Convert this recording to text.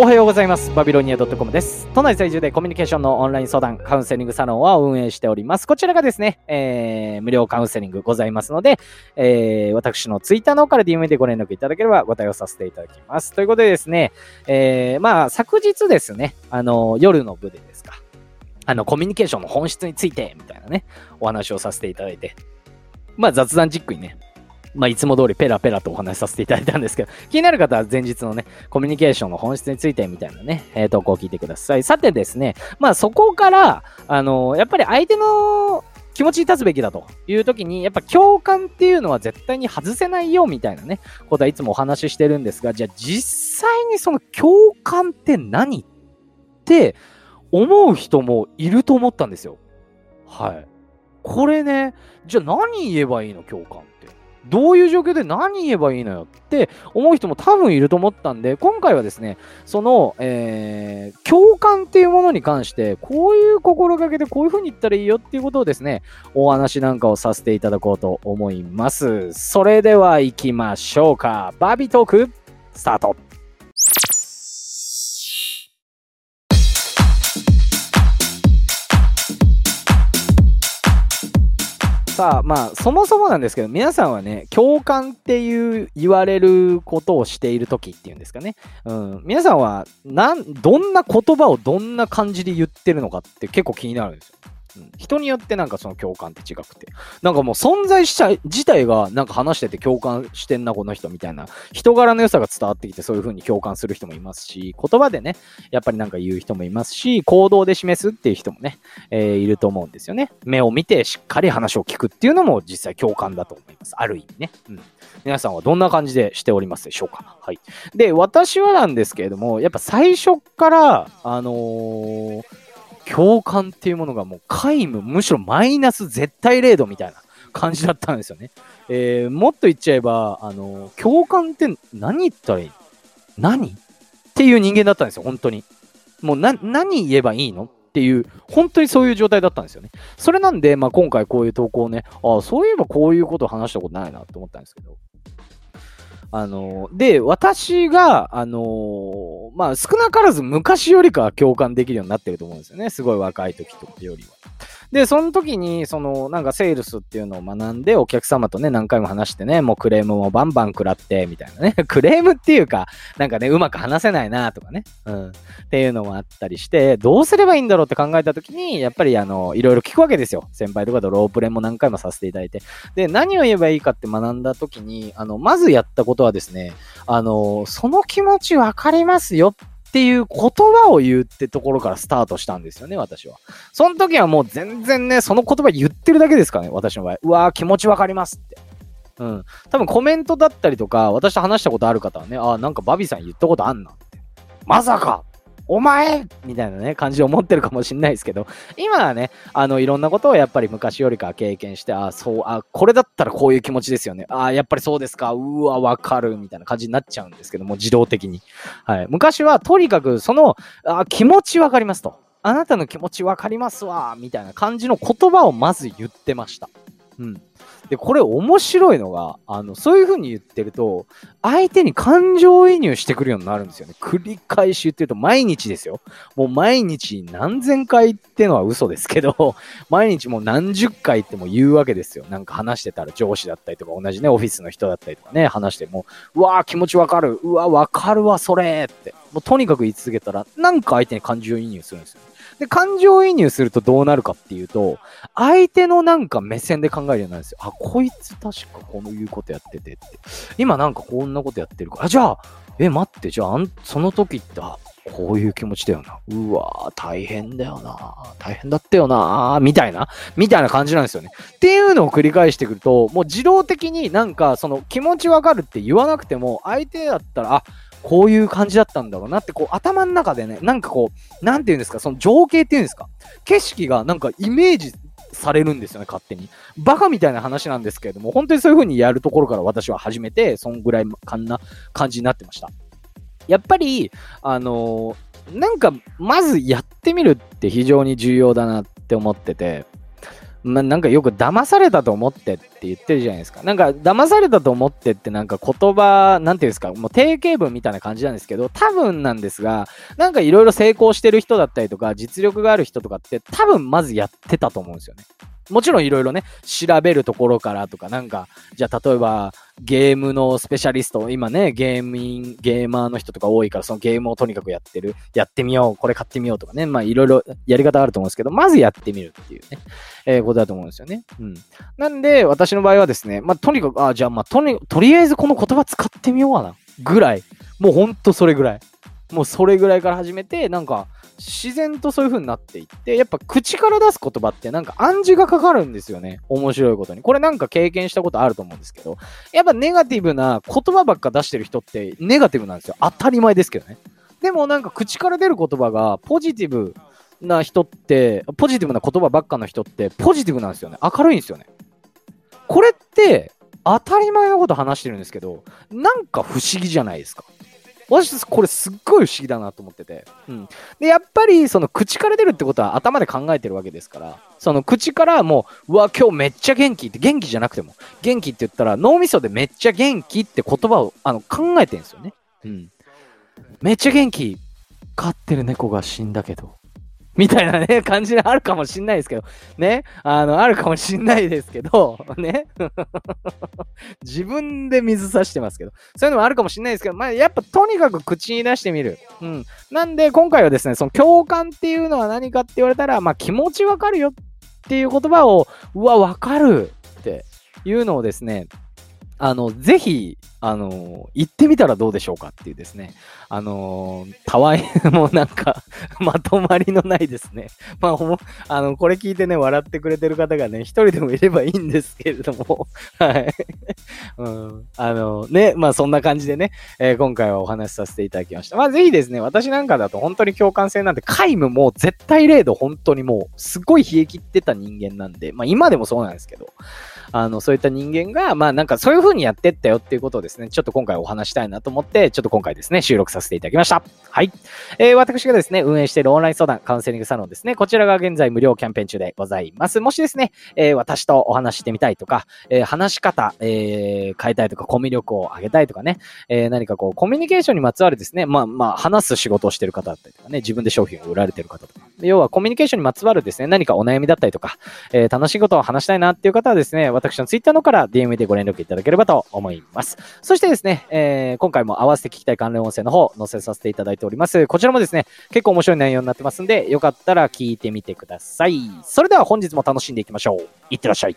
おはようございます。バビロニア .com です。都内在住でコミュニケーションのオンライン相談、カウンセリングサロンを運営しております。こちらがですね、えー無料カウンセリングございますので、えー私のツイッターの方から DM でご連絡いただければご対応させていただきます。ということでですね、えーまあ、昨日ですね、あの、夜の部でですか、あの、コミュニケーションの本質について、みたいなね、お話をさせていただいて、まあ、雑談チックにね、まあ、いつも通りペラペラとお話しさせていただいたんですけど、気になる方は前日のね、コミュニケーションの本質についてみたいなね、えー投稿を聞いてください。さてですね、まあそこから、あのやっぱり相手の気持ちに立つべきだという時に、やっぱ共感っていうのは絶対に外せないよみたいなね、ことはいつもお話ししてるんですが、じゃあ実際にその共感って何って思う人もいると思ったんですよ。はい。これね、じゃあ何言えばいいの共感。どういう状況で何言えばいいのよって思う人も多分いると思ったんで、今回はですね、その、えー共感っていうものに関して、こういう心がけでこういう風に言ったらいいよっていうことをですね、お話なんかをさせていただこうと思います。それでは行きましょうか。バビトーク、スタート。さあまあそもそもなんですけど皆さんはね共感っていう言われることをしている時っていうんですかね、うん、皆さんはなんどんな言葉をどんな感じで言ってるのかって結構気になるんですよ。うん人によってなんかその共感って違くてなんかもう存在した自体がなんか話してて共感してんなこの人みたいな人柄の良さが伝わってきてそういう風に共感する人もいますし言葉でねやっぱりなんか言う人もいますし行動で示すっていう人もねえーいると思うんですよね。目を見てしっかり話を聞くっていうのも実際共感だと思います。ある意味ね。うん。皆さんはどんな感じでしておりますでしょうか？はい。で、私はなんですけれども、やっぱ最初から、あのー共感っていうものがもう皆無、むしろマイナス絶対0度みたいな感じだったんですよね。えーもっと言っちゃえば、あの共感って何言ったらいい？何？っていう人間だったんですよ、本当に。もうな、何言えばいいの？っていう、本当にそういう状態だったんですよね。それなんで、まあ、今回こういう投稿をね、ああ、そういえばこういうこと話したことないなと思ったんですけど。あの、で、私が、あの、まあ、少なからず昔よりかは共感できるようになってると思うんですよね。すごい若い時とかよりは。で、その時に、その、なんかセールスっていうのを学んで、お客様とね、何回も話してね、もうクレームもバンバン食らって、みたいなね。クレームっていうか、なんかね、うまく話せないなとかね。うん。っていうのもあったりして、どうすればいいんだろうって考えたときに、やっぱりあの、いろいろ聞くわけですよ。先輩とかとロープレも何回もさせていただいて。で、何を言えばいいかって学んだときに、あの、まずやったことはですね、あの、その気持ちわかりますよっっていう言葉を言うってところからスタートしたんですよね、私は。その時はもう全然ね、その言葉言ってるだけですかね、私の場合。うわー、気持ちわかりますって。うん。多分コメントだったりとか、私と話したことある方はね、ああ、なんかバビさん言ったことあんなって。まさかお前みたいなね、感じで思ってるかもしれないですけど、今はね、あの、いろんなことをやっぱり昔よりか経験して、あ、そう、あ、これだったらこういう気持ちですよね。あ、やっぱりそうですか。うわ、わかる。みたいな感じになっちゃうんですけども、自動的に。はい。昔は、とにかく、その、あ、気持ちわかりますと。あなたの気持ちわかりますわ。みたいな感じの言葉をまず言ってました。うん。で、これ面白いのが、あの、そういう風に言ってると、相手に感情移入してくるようになるんですよね。繰り返し言ってると、毎日ですよ。もう毎日何千回ってのは嘘ですけど、毎日もう何十回っても言うわけですよ。なんか話してたら上司だったりとか、同じね、オフィスの人だったりとかね、話しても、うわー気持ちわかる。うわ、わかるわ、それって。もうとにかく言い続けたら、なんか相手に感情移入するんですよ。で、感情移入するとどうなるかっていうと、相手のなんか目線で考えるようになるんですよ。あ、こいつ確かこういうことやっててって。今なんかこんなことやってるから。あ、じゃあ、え、待って、じゃあ、その時って、あこういう気持ちだよな。うわー大変だよな。大変だったよな。みたいな、みたいな感じなんですよね。っていうのを繰り返してくると、もう自動的になんか、その気持ちわかるって言わなくても、相手だったら、あ、こういう感じだったんだろうなって、こう、頭の中でね、なんかこう、なんていうんですか、その情景っていうんですか、景色がなんかイメージされるんですよね、勝手に。バカみたいな話なんですけれども、本当にそういう風にやるところから私は始めて、そんぐらいかんな感じになってました。やっぱり、あのーなんか、まずやってみるって非常に重要だなって思ってて、ま、なんかよく騙されたと思ってって言ってるじゃないですか。なんか騙されたと思ってってなんか言葉、なんていうんですか、もう定型文みたいな感じなんですけど、多分なんですが、なんかいろいろ成功してる人だったりとか、実力がある人とかって多分まずやってたと思うんですよね。もちろんいろいろね、調べるところからとか、なんか、じゃあ例えば、ゲームのスペシャリスト、今ね、ゲーミン、ゲーマーの人とか多いから、そのゲームをとにかくやってる、やってみよう、これ買ってみようとかね、まあいろいろやり方あると思うんですけど、まずやってみるっていうね、えー、ことだと思うんですよね。うん。なんで、私の場合はですね、まあとにかく、あ、じゃあまあとに、とりあえずこの言葉使ってみようかな、ぐらい。もうほんとそれぐらい。もうそれぐらいから始めて、なんか、自然とそういう風になっていって、やっぱ口から出す言葉ってなんか暗示がかかるんですよね。面白いことに。これなんか経験したことあると思うんですけど、やっぱネガティブな言葉ばっか出してる人ってネガティブなんですよ。当たり前ですけどね。でもなんか口から出る言葉がポジティブな人って、ポジティブな言葉ばっかの人ってポジティブなんですよね。明るいんですよね。これって当たり前のこと話してるんですけど、なんか不思議じゃないですか。私、これすっごい不思議だなと思ってて。うん。で、やっぱり、その口から出るってことは頭で考えてるわけですから、その口からもう、うわ、今日めっちゃ元気って、元気じゃなくても、元気って言ったら、脳みそでめっちゃ元気って言葉をあの考えてるんですよね。うん。めっちゃ元気。飼ってる猫が死んだけど。みたいなね、感じがあるかもしんないですけど、ね、あの、あるかもしんないですけど、ね、自分で水差してますけど、そういうのもあるかもしんないですけど、まあ、やっぱとにかく口に出してみる。うん。なんで、今回はですね、その共感っていうのは何かって言われたら、まあ、気持ちわかるよっていう言葉を、うわ、わかるっていうのをですね、あの、ぜひ、あの、行ってみたらどうでしょうかっていうですね。あの、たわい、もうなんかまとまりのないですね。まあ、ほあの、これ聞いてね、笑ってくれてる方がね、一人でもいればいいんですけれども はい。うん。あの、ね、まあそんな感じでね、えー、今回はお話しさせていただきました。まあぜひですね、私なんかだと本当に共感性なんて、皆無も絶対0度本当にもう、すごい冷え切ってた人間なんで、まあ今でもそうなんですけど、あの、そういった人間が、まあなんかそういう風にやってったよっていうことをですね、ちょっと今回お話したいなと思って、ちょっと今回ですね、収録させていただきました。はい。えー、私がですね、運営しているオンライン相談、カウンセリングサロンですね、こちらが現在無料キャンペーン中でございます。もしですね、えー、私とお話してみたいとか、えー、話し方、え、変えたいとか、コミュ力を上げたいとかね、え、何かこう、コミュニケーションにまつわるですね、まあまあ、話す仕事をしてる方だったりとかね、自分で商品を売られてる方とか、要はコミュニケーションにまつわるですね、何かお悩みだったりとか、え、楽しいことを話したいなっていう方はですね、私のツイッターのから DM でご連絡いただければと思います。そしてですね、えー、今回も合わせて聞きたい関連音声の方、載せさせていただいております。こちらもですね、結構面白い内容になってますんで、よかったら聞いてみてください。それでは本日も楽しんでいきましょう。いってらっしゃい。